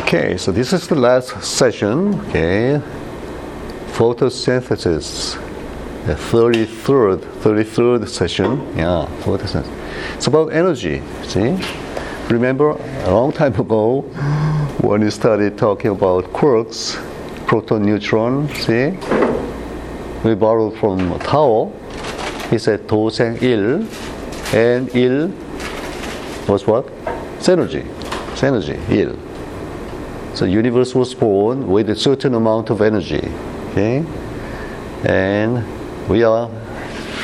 Okay, so this is the last session. Okay, photosynthesis, the 33rd, 33rd session. Yeah, photosynthesis. It's about energy. See, remember a long time ago when we started talking about quarks, proton, neutron. See, we borrowed from Tao. He said 도생 1, and 1 was what? It's energy. It's energy, 1. So universe was born with a certain amount of energy. Okay? And we are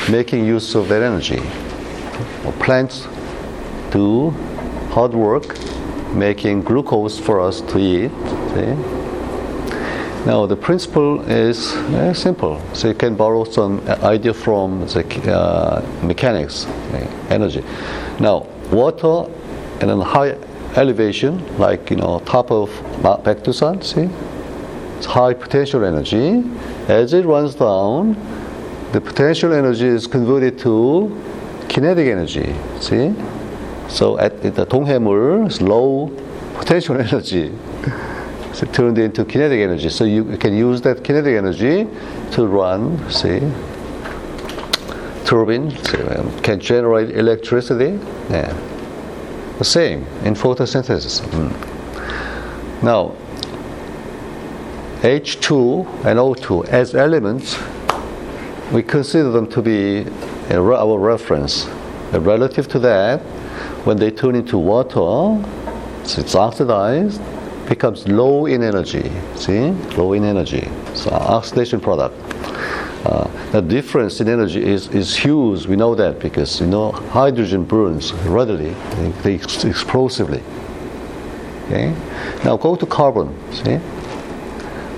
making use of that energy. Plants do hard work making glucose for us to eat. See? Now the principle is very simple. So you can borrow some idea from the uh, mechanics, okay, energy. Now water and then high elevation, like you know, top of Mount sun, see? It's high potential energy. As it runs down, the potential energy is converted to kinetic energy. See? So at, the Donghaemul, it's low potential energy. so turned into kinetic energy. So you can use that kinetic energy to run, see, turbine, can generate electricity. Yeah. The same in photosynthesis. Mm. Now, H2 and O2 as elements, we consider them to be our reference. Relative to that, when they turn into water, it's oxidized, becomes low in energy. See, low in energy. So oxidation product. Uh, the difference in energy is, is huge. We know that because you know hydrogen burns readily, explosively. Okay. Now go to carbon. See,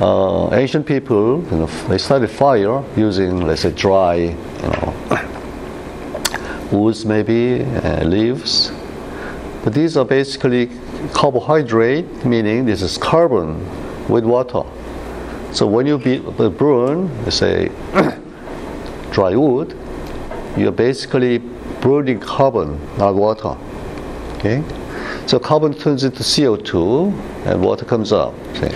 uh, ancient people, you know, they started fire using, let's say, dry, you know, woods maybe, uh, leaves. But these are basically carbohydrate, meaning this is carbon with water. So when you be, burn, say, dry wood, you're basically burning carbon, not water. Okay? So carbon turns into CO2 and water comes up. See?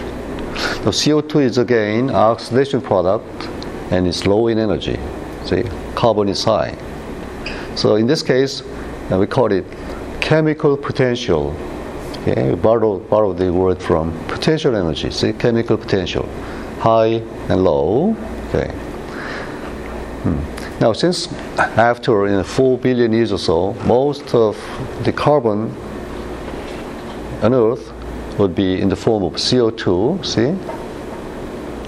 The CO2 is again oxidation product and it's low in energy. See, carbon is high. So in this case, uh, we call it chemical potential. Okay, we borrow, borrow the word from potential energy. See, chemical potential, high and low. Okay. Hmm. Now, since after in four billion years or so, most of the carbon on Earth would be in the form of CO2, see,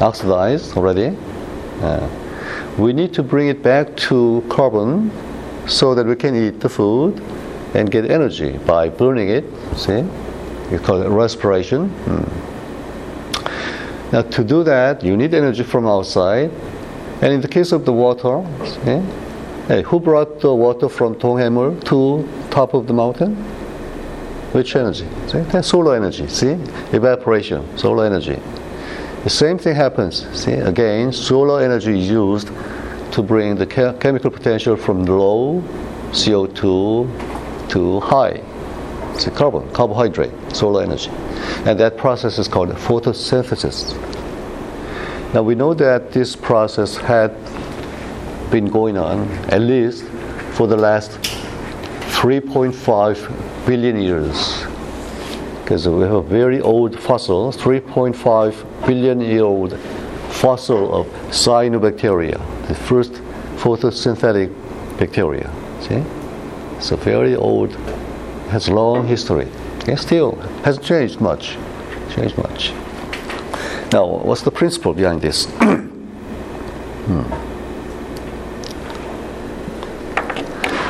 oxidized already. We need to bring it back to carbon so that we can eat the food and get energy by burning it, see. We call it respiration. Hmm. Now, to do that, you need energy from outside. And in the case of the water, see, hey, who brought the water from Donghaemul to top of the mountain? Which energy? See? That's solar energy. See? Evaporation, solar energy. The same thing happens. See? Again, solar energy is used to bring the chemical potential from low CO2 to high see, carbon, carbohydrate, solar energy. And that process is called photosynthesis. Now we know that this process had been going on at least for the last 3.5 billion years. Because we have a very old fossil, 3.5 billion year old fossil of cyanobacteria, the first photosynthetic bacteria. See? It's a very old, has long history. And still hasn't changed much. Changed much. Now, what's the principle behind this? hmm.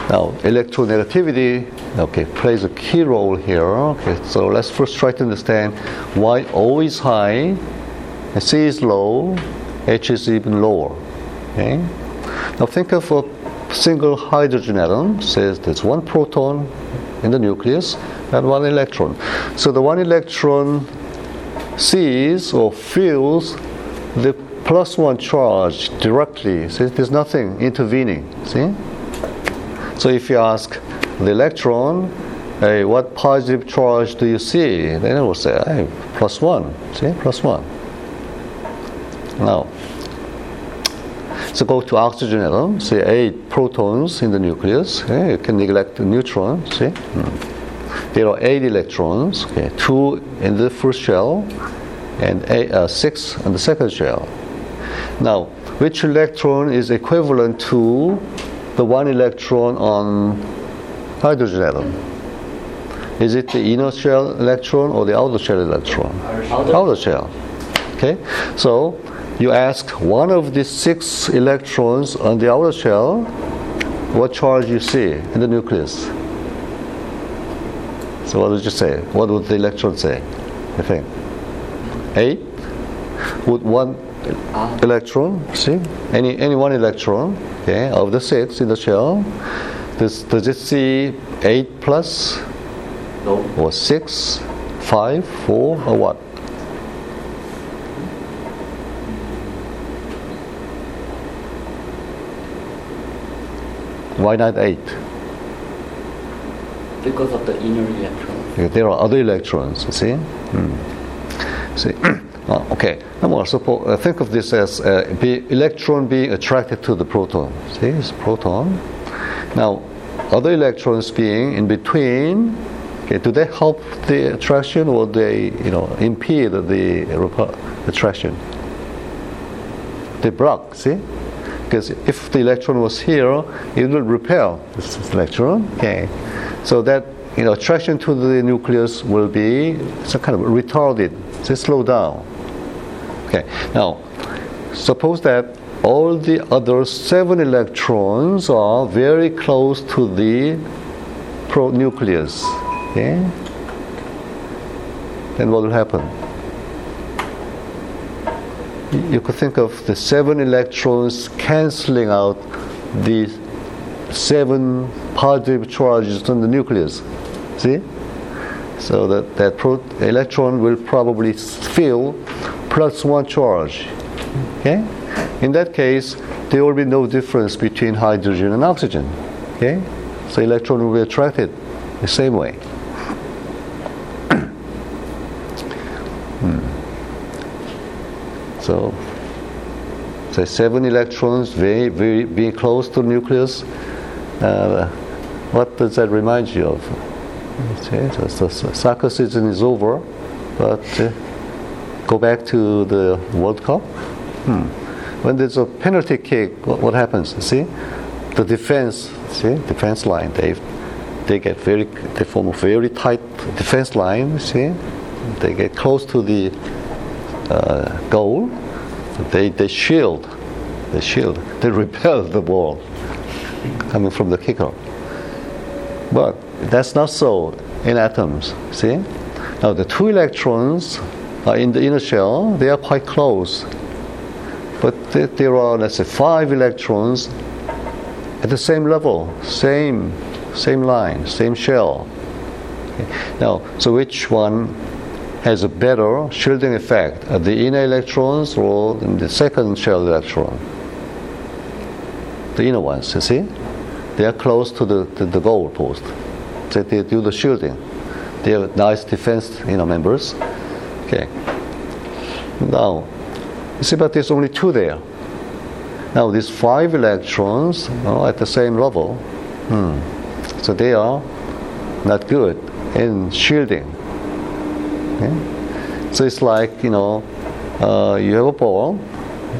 Now, electronegativity okay, plays a key role here. Okay, so let's first try to understand why O is high, C is low, H is even lower. Okay? Now think of a single hydrogen atom. Says there's one proton in the nucleus and one electron. So the one electron sees or feels the plus one charge directly. See, there's nothing intervening. See? So if you ask the electron, hey, what positive charge do you see? Then it will say, hey, plus one. See, plus one. Now, so go to oxygen atom, see eight protons in the nucleus. Okay? You can neglect the neutron, see? Hmm. There are eight electrons, okay? two in the first shell and eight, uh, six in the second shell. Now, which electron is equivalent to the one electron on hydrogen atom? Is it the inner shell electron or the outer shell electron? Outer. Outer shell. Okay, so you ask one of the six electrons on the outer shell what charge you see in the nucleus. So what would you say? What would the electron say? You think? Eight? Would one electron, see? Any any one electron, okay, of the six in the shell, does does it see eight plus No. or six, five, four, or what? Why not eight? Because of the inner electron. Yeah, There are other electrons, see? Hmm. See? Ah, okay. Suppose, uh, think of this as uh, be electron being attracted to the proton. See, it's proton. Now, other electrons being in between, okay, do they help the attraction or they, you know, impede the attraction? They block, see? Because if the electron was here, it will repel this electron. Okay, so that you know attraction to the nucleus will be some kind of retarded, say slow down. Okay, now suppose that all the other seven electrons are very close to the pro nucleus. Okay, then what will happen? You could think of the seven electrons canceling out the seven positive charges on the nucleus. See? So that, that pro- electron will probably feel plus one charge. Okay? In that case, there will be no difference between hydrogen and oxygen. Okay? So electron will be attracted the same way. So, say seven electrons very, very being close to the nucleus. Uh, what does that remind you of? Okay, so, so soccer season is over, but uh, go back to the World Cup. Hmm. When there's a penalty kick, what, what happens? See, the defense, see, defense line. They they get very, they form a very tight defense line. See, they get close to the uh, goal, they, they shield, they shield, they repel the ball coming from the kicker. But that's not so in atoms, see? Now the two electrons are in the inner shell, they are quite close. But th- there are, let's say, five electrons at the same level, same, same line, same shell. Okay. Now, so which one has a better shielding effect, uh, the inner electrons or in the second shell electron. The inner ones, you see? They are close to the, the goal post. So they do the shielding. They have nice defense you know, members. Okay. Now, you see, but there's only two there. Now, these five electrons are at the same level. Hmm. So they are not good in shielding. Okay? So it's like you know, uh, you have a ball,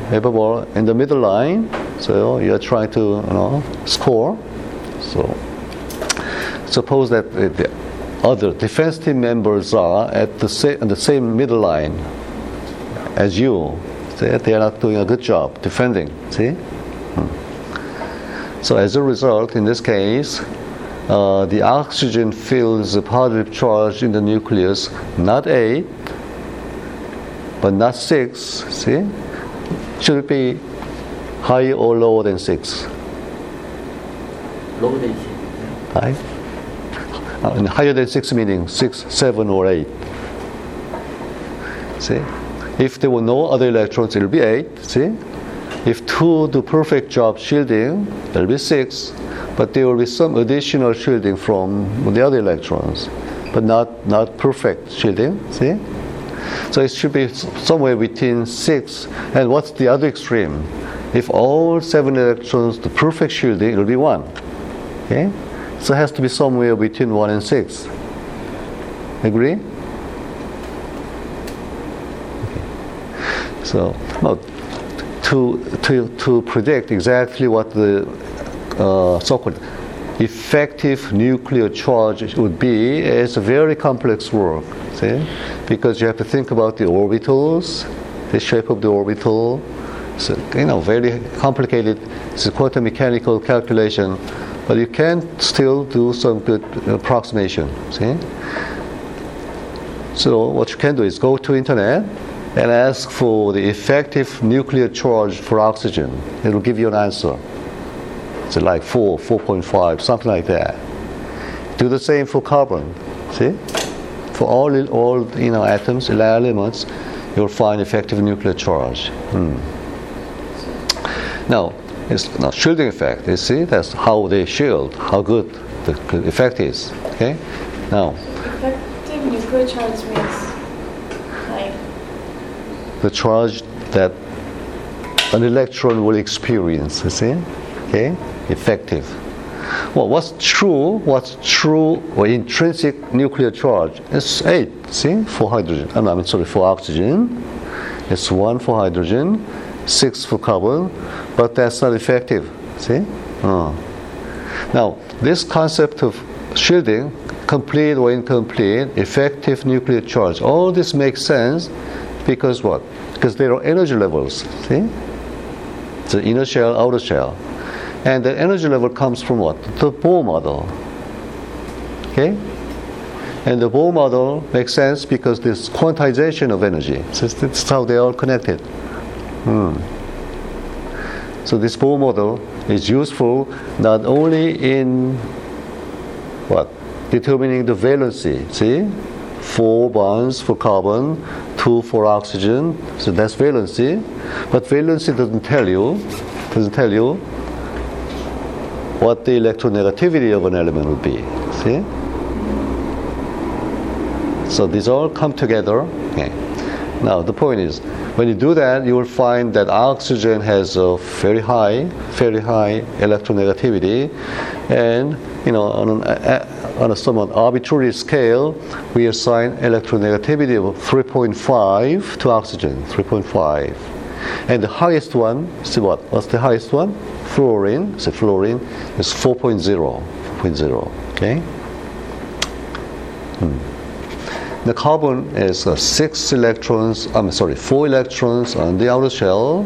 have a ball in the middle line. So you're trying to you know score. So suppose that the- the other defense team members are at the same the same middle line as you. See, they are not doing a good job defending. See. Hmm. So as a result, in this case, uh, the oxygen feels a positive charge in the nucleus, not eight, but not six. See, should it be higher or lower than six? Lower than six. Right? Uh, and higher than six meaning six, seven, or eight. See, if there were no other electrons, it would be eight. See, if two do perfect job shielding, there'll be six. but there will be some additional shielding from the other electrons, but not, not perfect shielding, see? So it should be somewhere between 6 and what's the other extreme? If all 7 electrons, the perfect shielding, it will be 1. Okay? So it has to be somewhere between 1 and 6. Agree? So, well, to, to, to predict exactly what the uh, so-called effective nuclear charge would be is a very complex work, see? Because you have to think about the orbitals, the shape of the orbital, so, you know, very complicated it's a quantum mechanical calculation, but you can still do some good approximation, see? So what you can do is go to internet and ask for the effective nuclear charge for oxygen. It will give you an answer. It's like 4, 4.5, something like that. Do the same for carbon. See? For all, all you know, atoms, elements, you'll find effective nuclear charge. Hmm. Now, it's now shielding effect. You see, that's how they shield, how good the effect is. Okay. Now. Effective nuclear charge means the charge that an electron will experience. You see, okay, effective. Well, what's true? What's true or intrinsic nuclear charge? It's eight. See, for hydrogen. Ah, no, I mean, sorry, for oxygen. It's one for hydrogen, six for carbon, but that's not effective. See? Oh. Now, this concept of shielding, complete or incomplete, effective nuclear charge, all this makes sense because what? Because there are energy levels. See? The inner shell, outer shell. And the energy level comes from what? The Bohr model. Okay? And the Bohr model makes sense because this quantization of energy. So that's how they're all connected. Hmm. So this Bohr model is useful not only in what determining the valency. See, four bonds for carbon, two for oxygen. So that's valency. But valency doesn't tell you doesn't tell you what the electronegativity of an element would be. See. So these all come together. Okay. Now the point is, when you do that, you will find that oxygen has a very high, very high electronegativity, and you know on, an, on a somewhat arbitrary scale, we assign electronegativity of 3.5 to oxygen, 3.5, and the highest one, see what? What's the highest one? Fluorine. So fluorine is 4.0, 4.0. Okay. Hmm. The carbon is uh, six electrons, I'm sorry, four electrons on the outer shell.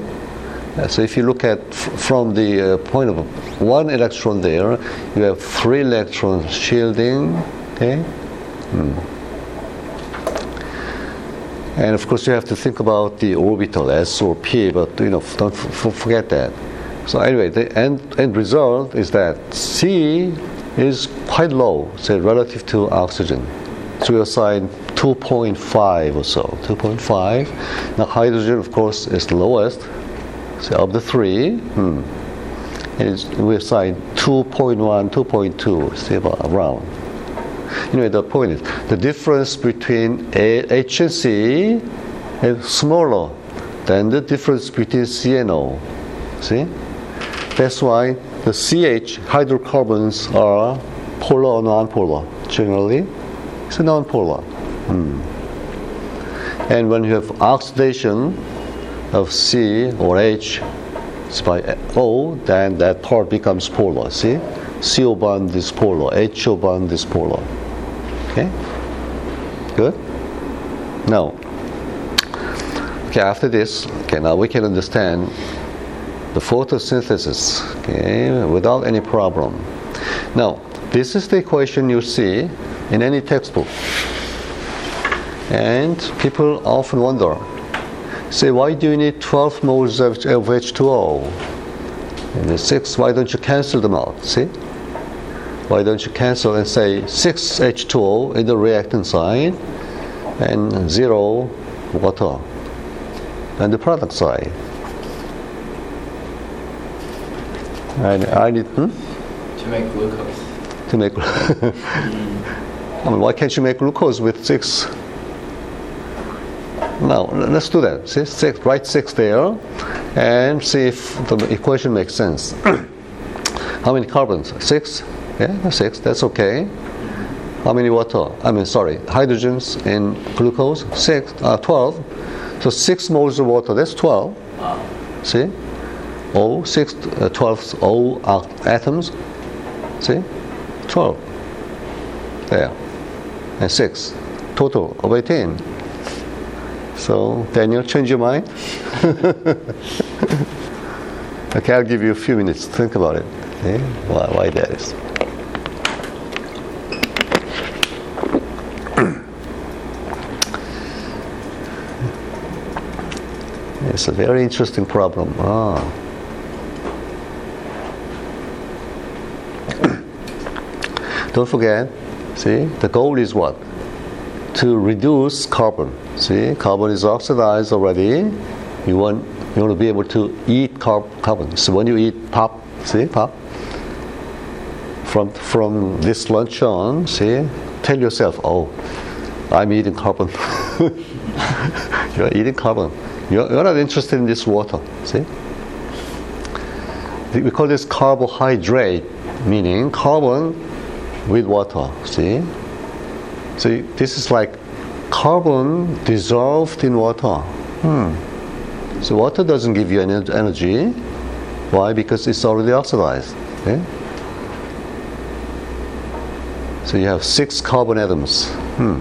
Uh, so if you look at from the uh, point of one electron there, you have three electrons shielding. Okay. Hmm. And of course, you have to think about the orbital S or P, but you know, don't f- forget that. So anyway, the end, end result is that C is quite low, say relative to oxygen. So we assign 2.5 or so, 2.5. Now hydrogen, of course, is the lowest, so of the three. Hmm. And we assign 2.1, 2.2, say about around. Anyway, the point is, the difference between A, H and C is smaller than the difference between C and O. See? That's why the CH hydrocarbons are polar or non-polar, generally. It's non-polar. Hmm. And when you have oxidation of C or H by O, then that part becomes polar. See? CO bond is polar, HO bond is polar. Okay? Good? Now, okay, after this, okay, now we can understand the photosynthesis, okay, without any problem. Now, this is the equation you see in any textbook. And people often wonder, say, why do you need 12 moles of, of H2O? And the 6, why don't you cancel them out? See? Why don't you cancel and say 6 H2O in the reactant side and 0 water on the product side? And I need, hmm? To make glucose. to make. Glucose I mean, why can't you make glucose with six? Now, let's do that. See, six, write six there, and see if the equation makes sense. How many carbons? Six. Yeah, six. That's okay. How many water? I mean, sorry, hydrogens in glucose? Six. Uh, Twelve. So six moles of water. That's twelve. See? O, six, uh, 12 O atoms. See? 12. There. And 6. Total of 18. So, Daniel, change your mind? okay, I'll give you a few minutes to think about it. Okay? Why, why that is. It's a very interesting problem. Ah. Don't forget, see, the goal is what? To reduce carbon. See, carbon is oxidized already. You want you want to be able to eat carb, carbon. So when you eat pop, see, pop, from from this lunch on, see, tell yourself, oh, I'm eating carbon. you're eating carbon. You're, you're not interested in this water. See, we call this carbohydrate, meaning carbon with water. See? So this is like carbon dissolved in water. Hmm. So water doesn't give you any energy. Why? Because it's already oxidized. Okay? So you have six carbon atoms. Hmm.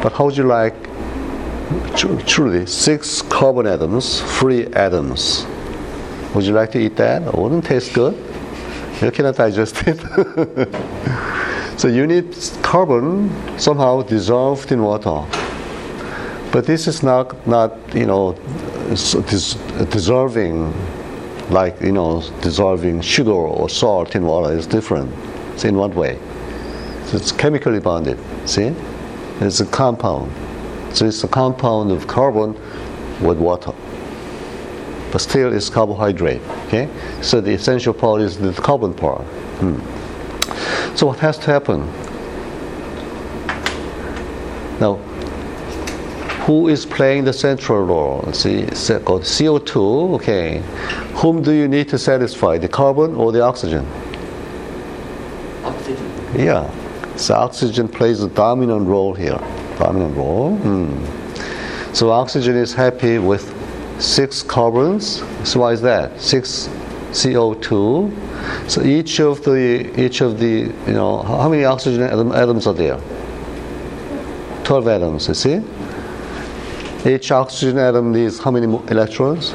But how would you like tr- truly six carbon atoms, free atoms? Would you like to eat that? It wouldn't taste good. You cannot digest it. so you need carbon somehow dissolved in water. But this is not, not you know, dis- dissolving like, you know, dissolving sugar or salt in water is different. It's in one way. So it's chemically bonded, see? It's a compound. So it's a compound of carbon with water but still it's carbohydrate. Okay, so the essential part is the carbon part. Hmm. So what has to happen? Now, who is playing the central role? See, called CO2. Okay, whom do you need to satisfy? The carbon or the oxygen? Oxygen. Yeah. So oxygen plays a dominant role here. Dominant role. Hmm. So oxygen is happy with six carbons. So why is that? Six CO2. So each of the each of the you know how many oxygen atoms are there? Twelve atoms. You see. Each oxygen atom needs how many electrons?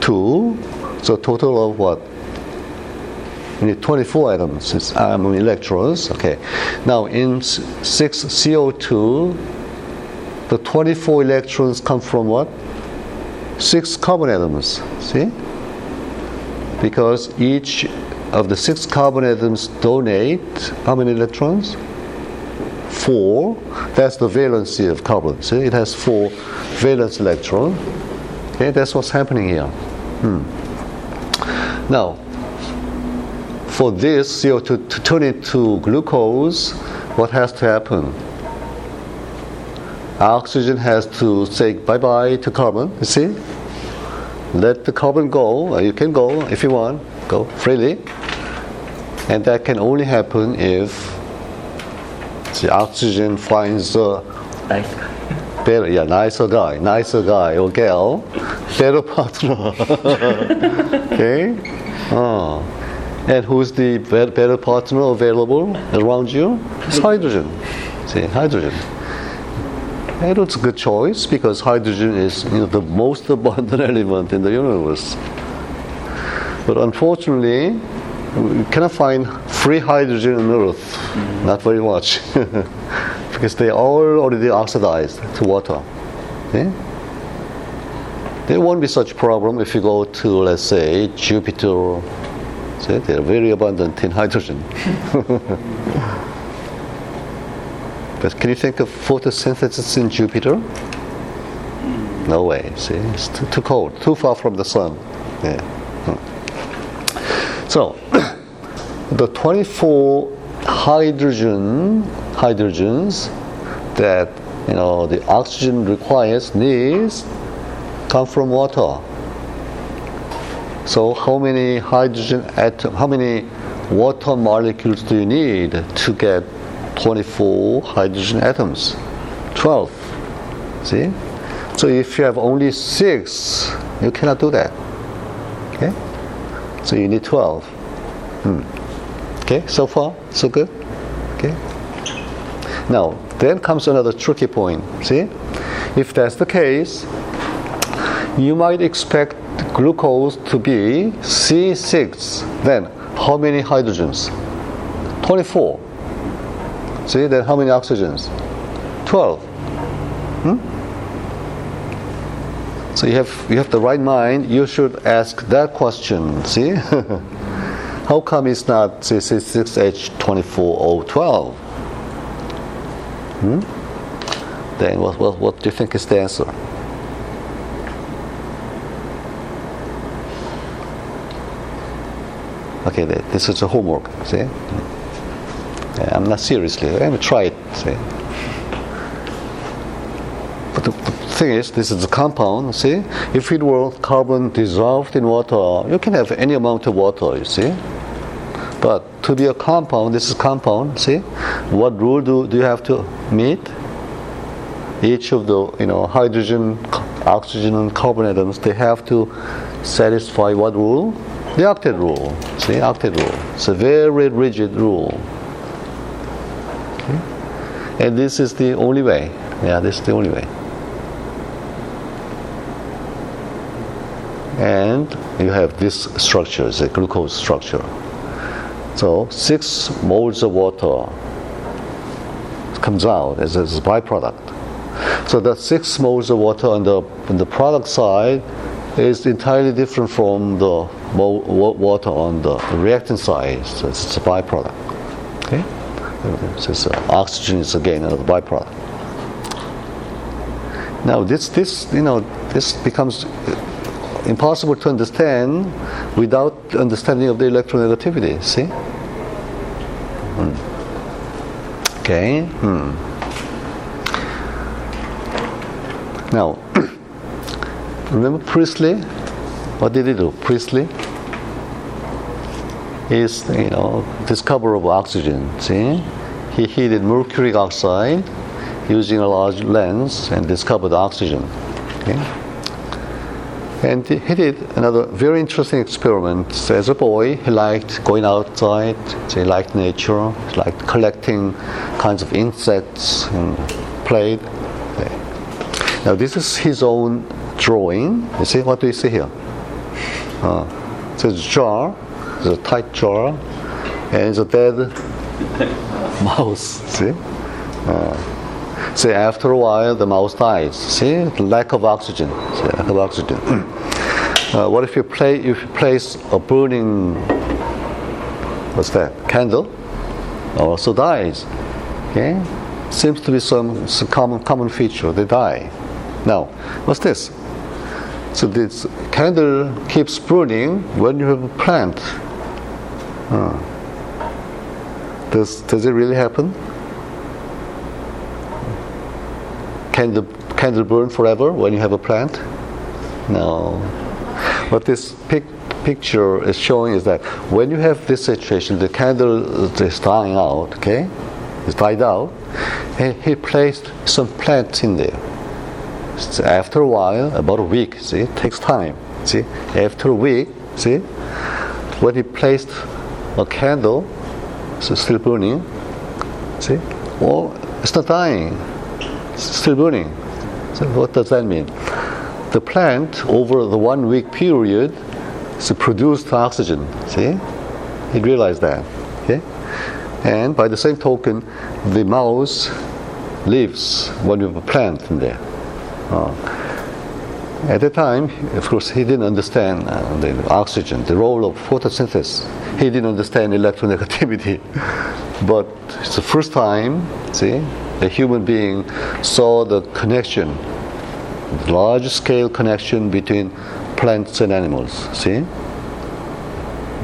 Two. So total of what? We need 24 atoms, it's, mean electrons. Okay. Now in 6 CO2, the 24 electrons come from what? 6 carbon atoms. See? Because each of the 6 carbon atoms donate how many electrons? 4. That's the valency of carbon. See? It has 4 valence electron. Okay, that's what's happening here. Hmm. Now, for this CO2 to turn into glucose, what has to happen? Oxygen has to say bye bye to carbon, you see? Let the carbon go, uh, you can go if you want, go freely. And that can only happen if the oxygen finds a Nice. better, yeah, nicer guy, nicer guy or girl, better partner. okay? Oh. And who's the better partner available around you? It's hydrogen. See, hydrogen. And it's a good choice because hydrogen is you know, the most abundant element in the universe. But unfortunately, we cannot find free hydrogen on Earth. Not very much. because they are all already oxidized to water. Okay? There won't be such problem if you go to, let's say, Jupiter. See, they're very abundant in hydrogen. but can you think of photosynthesis in Jupiter? No way. See, it's too, too cold, too far from the sun. Yeah. So, the 24 hydrogen hydrogens that you know the oxygen requires needs come from water. So how many hydrogen atom how many water molecules do you need to get 24 hydrogen atoms? 12. See? So if you have only 6, you cannot do that. Okay? So you need 12. Hmm. Okay, so far, so good? Okay? Now, then comes another tricky point. See? If that's the case, you might expect glucose to be C6. Then, how many hydrogens? 24. See, then how many oxygens? 12. Hmm? So you have you have the right mind. You should ask that question. See, how come it's not C6H24O12? Hmm? Then what, what what do you think is the answer? Okay, this is a homework. See, I'm not seriously. I'm gonna try it. But the, the thing is, this is a compound, see? If it were carbon dissolved in water, you can have any amount of water, you see? But to be a compound, this is compound, see? What rule do, do you have to meet? Each of the, you know, hydrogen, oxygen, and carbon atoms, they have to satisfy what rule? The octet rule, see? Octet rule. It's a very rigid rule. Okay? And this is the only way. Yeah, this is the only way. and you have this structure, the glucose structure. So six moles of water comes out as a byproduct. So the six moles of water on the on the product side is entirely different from the water on the reactant side. So it's a byproduct. So oxygen is again another byproduct. Now this this you know this becomes impossible to understand without understanding of the electronegativity. See? Hmm. Okay. Hmm. Now, remember Priestley? What did he do? Priestley is, you know, discoverer of oxygen. See? He heated mercury oxide using a large lens and discovered oxygen. Okay? And he did another very interesting experiment. So as a boy, he liked going outside, so he liked nature, he liked collecting kinds of insects and played. Now, this is his own drawing. You see, what do you see here? Uh, so it's a jar, a tight jar, and a dead mouse. See? Uh, See, after a while, the mouse dies. See, lack of oxygen. See, lack of oxygen. uh, what if you play? If you place a burning, what's that? Candle, also dies. Okay, seems to be some, some common common feature. They die. Now, what's this? So this candle keeps burning when you have a plant. Uh, does does it really happen? can the candle burn forever when you have a plant? No. What this pic- picture is showing is that when you have this situation, the candle is dying out, okay? It's died out, and he placed some plants in there. So after a while, about a week, see, it takes time. See, after a week, see, when he placed a candle, so still burning, see, well, it's not dying It's still burning. So what does that mean? The plant over the one week period so produced oxygen. See? He realized that. Okay? And by the same token, the mouse lives when you have a plant in there. Uh, at the time, of course, he didn't understand uh, the oxygen, the role of photosynthesis. He didn't understand electronegativity. but it's the first time, see, a human being saw the connection, large scale connection between plants and animals. See?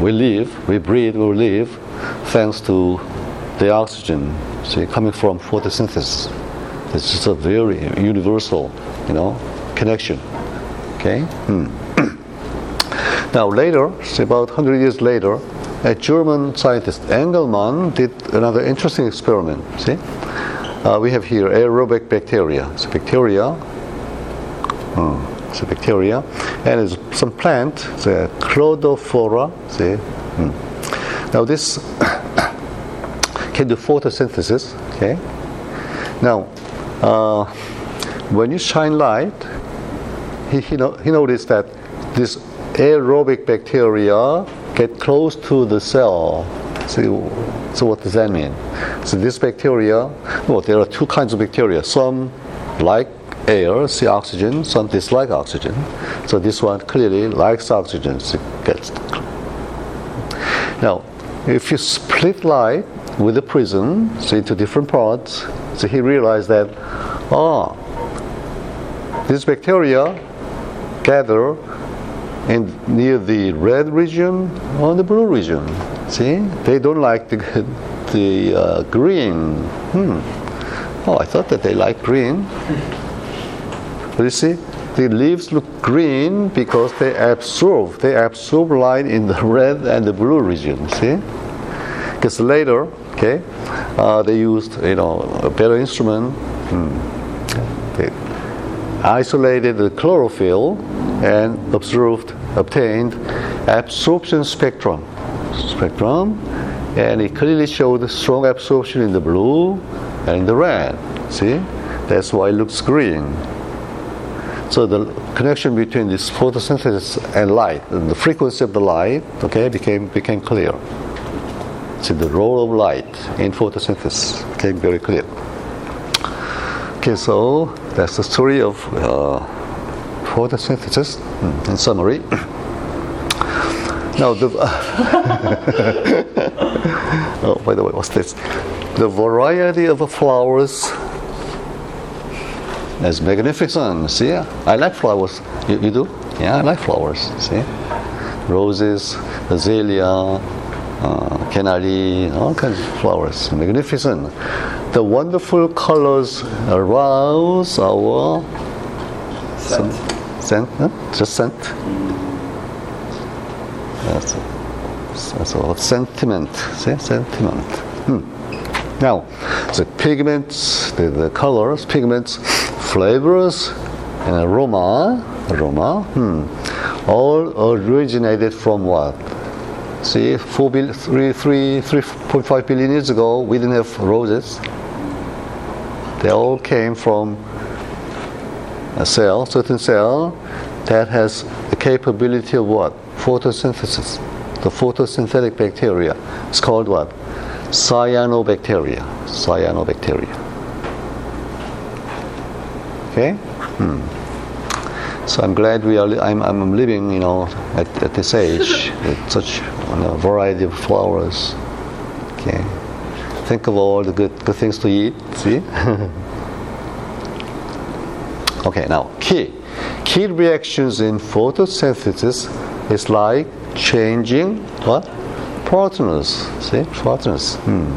we live, we breathe, we live thanks to the oxygen, see, coming from photosynthesis. It's just a very universal, you know, connection. Okay. Hmm. now later, about 100 years later, a German scientist Engelmann did another interesting experiment. See, uh, we have here aerobic bacteria. It's a bacteria. Hmm. It's a bacteria, and it's some plant, the Cladophora. See. Hmm. Now this can do photosynthesis. Okay. Now, uh, when you shine light, he, he, no, he noticed that this aerobic bacteria get close to the cell. So, so what does that mean? So this bacteria, well, there are two kinds of bacteria. Some like air, see oxygen, some dislike oxygen. So this one clearly likes oxygen. So it gets. Now, if you split light with a prism, so into different parts, so he realized that, ah, this bacteria gather in near the red region or the blue region. See, they don't like the the uh, green. Hmm. Oh, I thought that they like green. But you see, the leaves look green because they absorb they absorb light in the red and the blue region. See, because later, okay, uh, they used you know a better instrument. Hmm. They isolated the chlorophyll and observed obtained absorption spectrum. Spectrum and it clearly showed strong absorption in the blue and in the red. See? That's why it looks green. So the connection between this photosynthesis and light and the frequency of the light okay became became clear. See the role of light in photosynthesis became very clear. Okay so that's the story of uh, photosynthesis hmm, in summary. now, the, oh, by the way, what's this? The variety of flowers is magnificent. See, I like flowers. You, you do? Yeah, I like flowers. See, roses, azalea, uh, canary, all kinds of flowers. Magnificent. The wonderful colors arouse our Scent. Scent, huh? just scent. That's, that's all. Sentiment, see, sentiment. Hmm. Now, the pigments, the, the colors, pigments, flavors, and aroma, aroma, hmm, all originated from what? See, four bil- three, three, 3.5 billion years ago, we didn't have roses. They all came from a cell, certain cell, that has the capability of what? Photosynthesis. The photosynthetic bacteria. It's called what? Cyanobacteria. Cyanobacteria. Okay? Hmm. So I'm glad we are. Li- I'm, I'm living, you know, at, at this age with such you know, variety of flowers. Okay. Think of all the good good things to eat. See. Okay, now key. Key reactions in photosynthesis is like changing what? Partners. See? Partners. Hmm.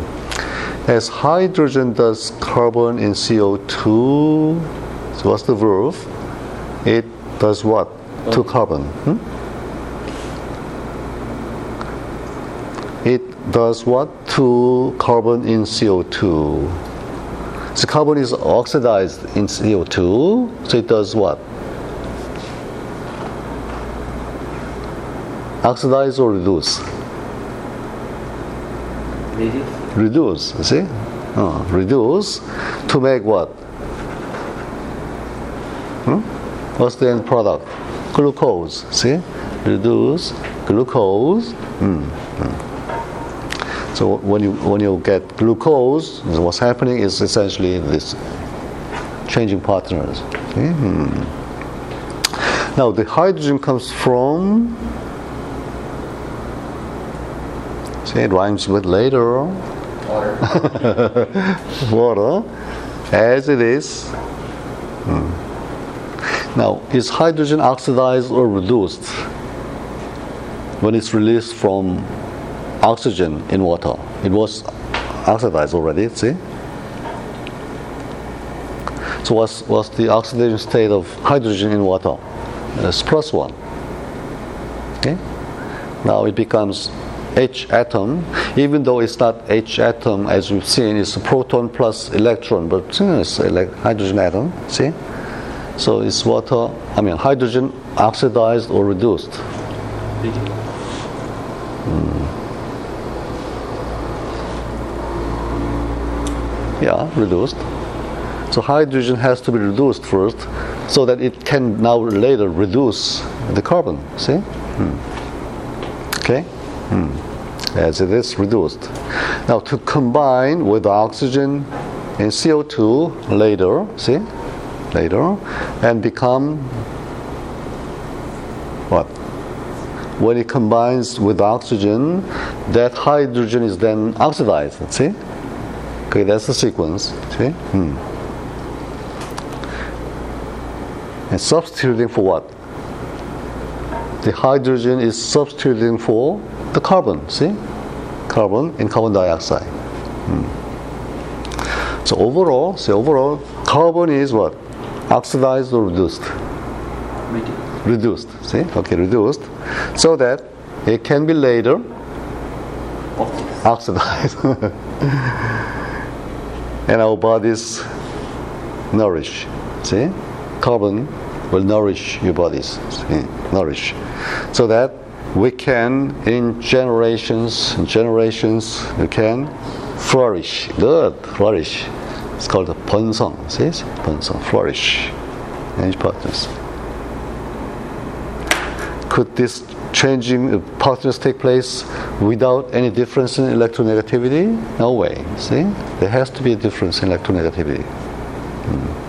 As hydrogen does carbon in CO2, so what's the verb? It does what? To carbon. Hmm? It does what? To carbon in CO2. So carbon is oxidized in CO2, so it does what? Oxidize or reduce? Reduce. Reduce, see? Uh, reduce to make what? Hmm? What's the end product? Glucose, see? Reduce glucose. Hmm. Hmm. So when you when you get glucose, what's happening is essentially this changing partners. Okay? Hmm. Now the hydrogen comes from. See, it rhymes with later Water. water as it is. Hmm. Now, is hydrogen oxidized or reduced? when it's released from oxygen in water. It was oxidized already, see? So what's, what's the oxidation state of hydrogen in water? Uh, it's plus one. Okay? Now it becomes H atom, even though it's not H atom as we've seen, it's a proton plus electron, but it's a hydrogen atom, see? So it's water, I mean hydrogen oxidized or reduced. Yeah, reduced. So hydrogen has to be reduced first so that it can now later reduce the carbon. See? Hmm. Okay? Hmm. As it is reduced. Now to combine with oxygen and CO2 later, see? Later, and become what? When it combines with oxygen, that hydrogen is then oxidized. See? Okay, that's the sequence. See? Hmm. And substituting for what? The hydrogen is substituting for the carbon. See? Carbon and carbon dioxide. Hmm. So overall, see overall, carbon is what? Oxidized or reduced? Reduced. Reduced. See? Okay, reduced. So that it can be later oxidized. and our bodies nourish. See? Carbon will nourish your bodies. See? Nourish. So that we can, in generations and generations, we can flourish. Good, flourish. It's called a ponsong. See? Ponsong, flourish. Any partners. Could this changing partners take place without any difference in electronegativity? No way. See? There has to be a difference in electronegativity. Hmm.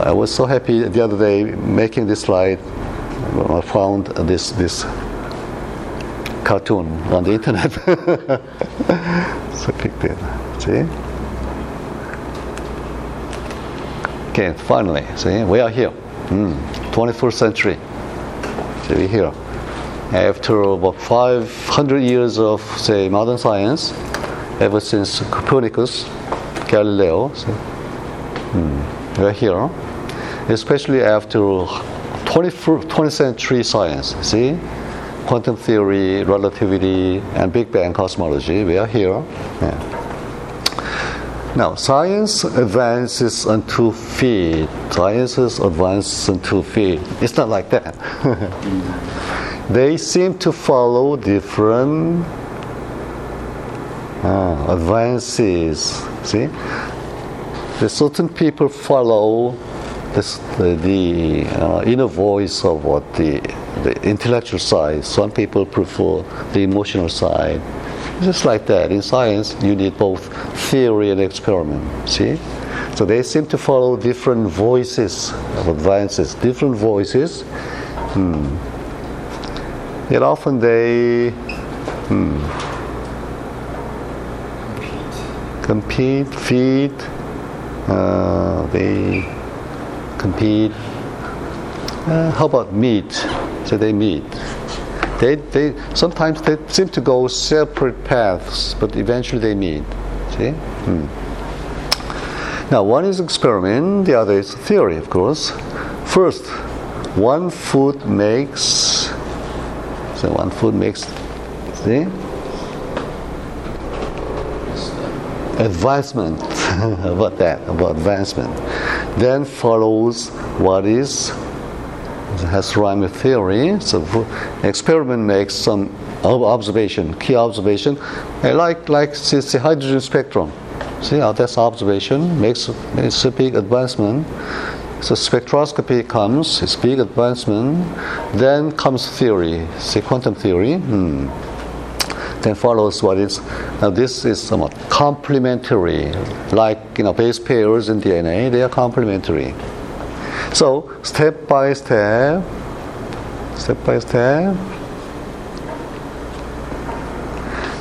I was so happy the other day making this slide. I found this this cartoon on the internet. so I picked it. See? Okay, finally, see, we are here. Hmm. 21st century. We're here. After about 500 years of, say, modern science, ever since Copernicus, Galileo, so, hmm, we're here. Especially after 20th, 20th century science, see? Quantum theory, relativity, and Big Bang cosmology, we are here. Yeah. Now, science advances on two feet. Science advances on two feet. It's not like that. they seem to follow different uh, advances. See, the certain people follow this, the, the uh, inner voice of what the the intellectual side. Some people prefer the emotional side. Just like that, in science, you need both theory and experiment. See? So they seem to follow different voices of advances, different voices. Hmm. Yet often they hmm, compete, feed, uh, they compete. Uh, how about meet? So they meet they, they sometimes they seem to go separate paths, but eventually they meet. See? Hmm. Now, one is experiment, the other is theory, of course. First, one food makes. So one food makes. See? Advancement about that, about advancement. Then follows what is has rhyme theory. So experiment makes some observation, key observation, like like the hydrogen spectrum. See that's observation makes makes a big advancement. So spectroscopy comes, it's big advancement. Then comes theory, see quantum theory. Hmm. Then follows what is now this is somewhat complementary, like you know base pairs in DNA. They are complementary. So, step by step, step by step,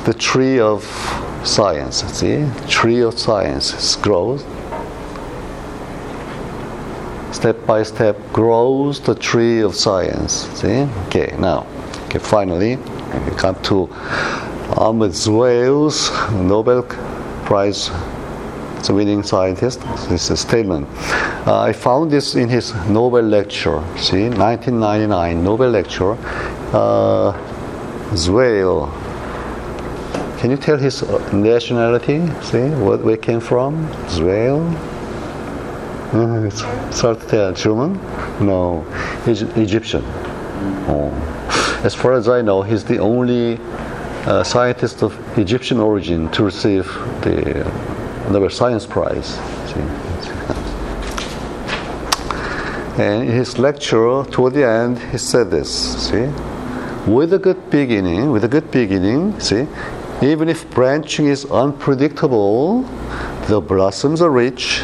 the tree of science, see? Tree of science grows. step by step grows the tree of science. See? Okay, now, okay, finally, we come to Ahmed Zewail's Nobel Prize winning scientist. This is a statement. Uh, I found this in his Nobel lecture. See, 1999 Nobel lecture. Uh, Zewail. Can you tell his nationality? See, what where came from? Zewail. Uh, it's hard to tell. German? No, he's Egyptian. Oh. As far as I know, he's the only uh, scientist of Egyptian origin to receive the Nobel Science Prize. See? And in his lecture, toward the end, he said this. See, with a good beginning, with a good beginning, see, even if branching is unpredictable, the blossoms are rich,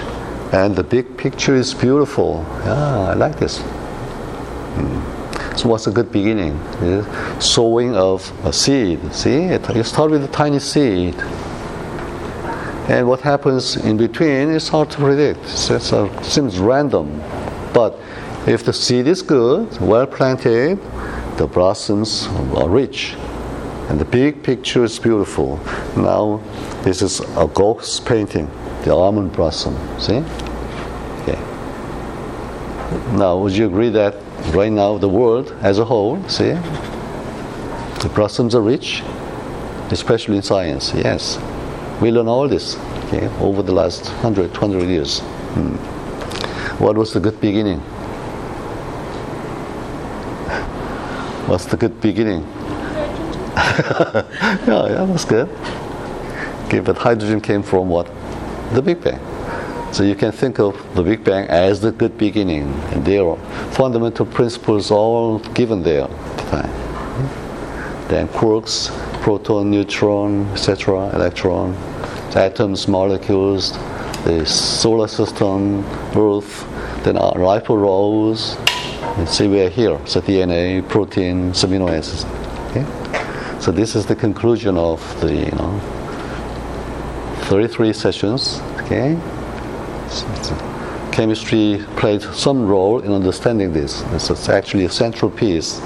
and the big picture is beautiful. Yeah, I like this. Hmm. So, what's a good beginning? Sowing of a seed. See, you start with a tiny seed and what happens in between is hard to predict. It seems random. But if the seed is good, well planted, the blossoms are rich. And the big picture is beautiful. Now, this is a Gogh's painting, the almond blossom. See? Okay. Now, would you agree that right now the world as a whole, see, the blossoms are rich, especially in science? Yes. We learn all this okay, over the last 100, 200 years. Hmm. What was the good beginning? What's the good beginning? yeah, yeah, that's good. Okay, but hydrogen came from what? The Big Bang. So you can think of the Big Bang as the good beginning, and there are fundamental principles all given there. Then quarks, proton, neutron, etc., electron, atoms, molecules, the solar system, Earth, then our ribose. You see, we are here. So DNA, protein, amino acids. Okay? So this is the conclusion of the you know 33 sessions. Okay. Chemistry played some role in understanding this. It's actually a central piece.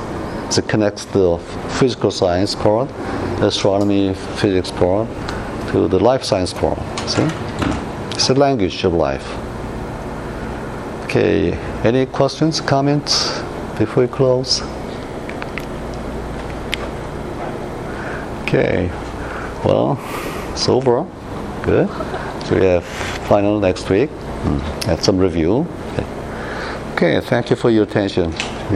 It connects the physical science part, astronomy, physics part, to the life science part. See? It's the language of life. Okay, any questions, comments before we close? Okay, well, it's over. Good. So we have final next week. Mm. Have some review. Okay. okay, thank you for your attention.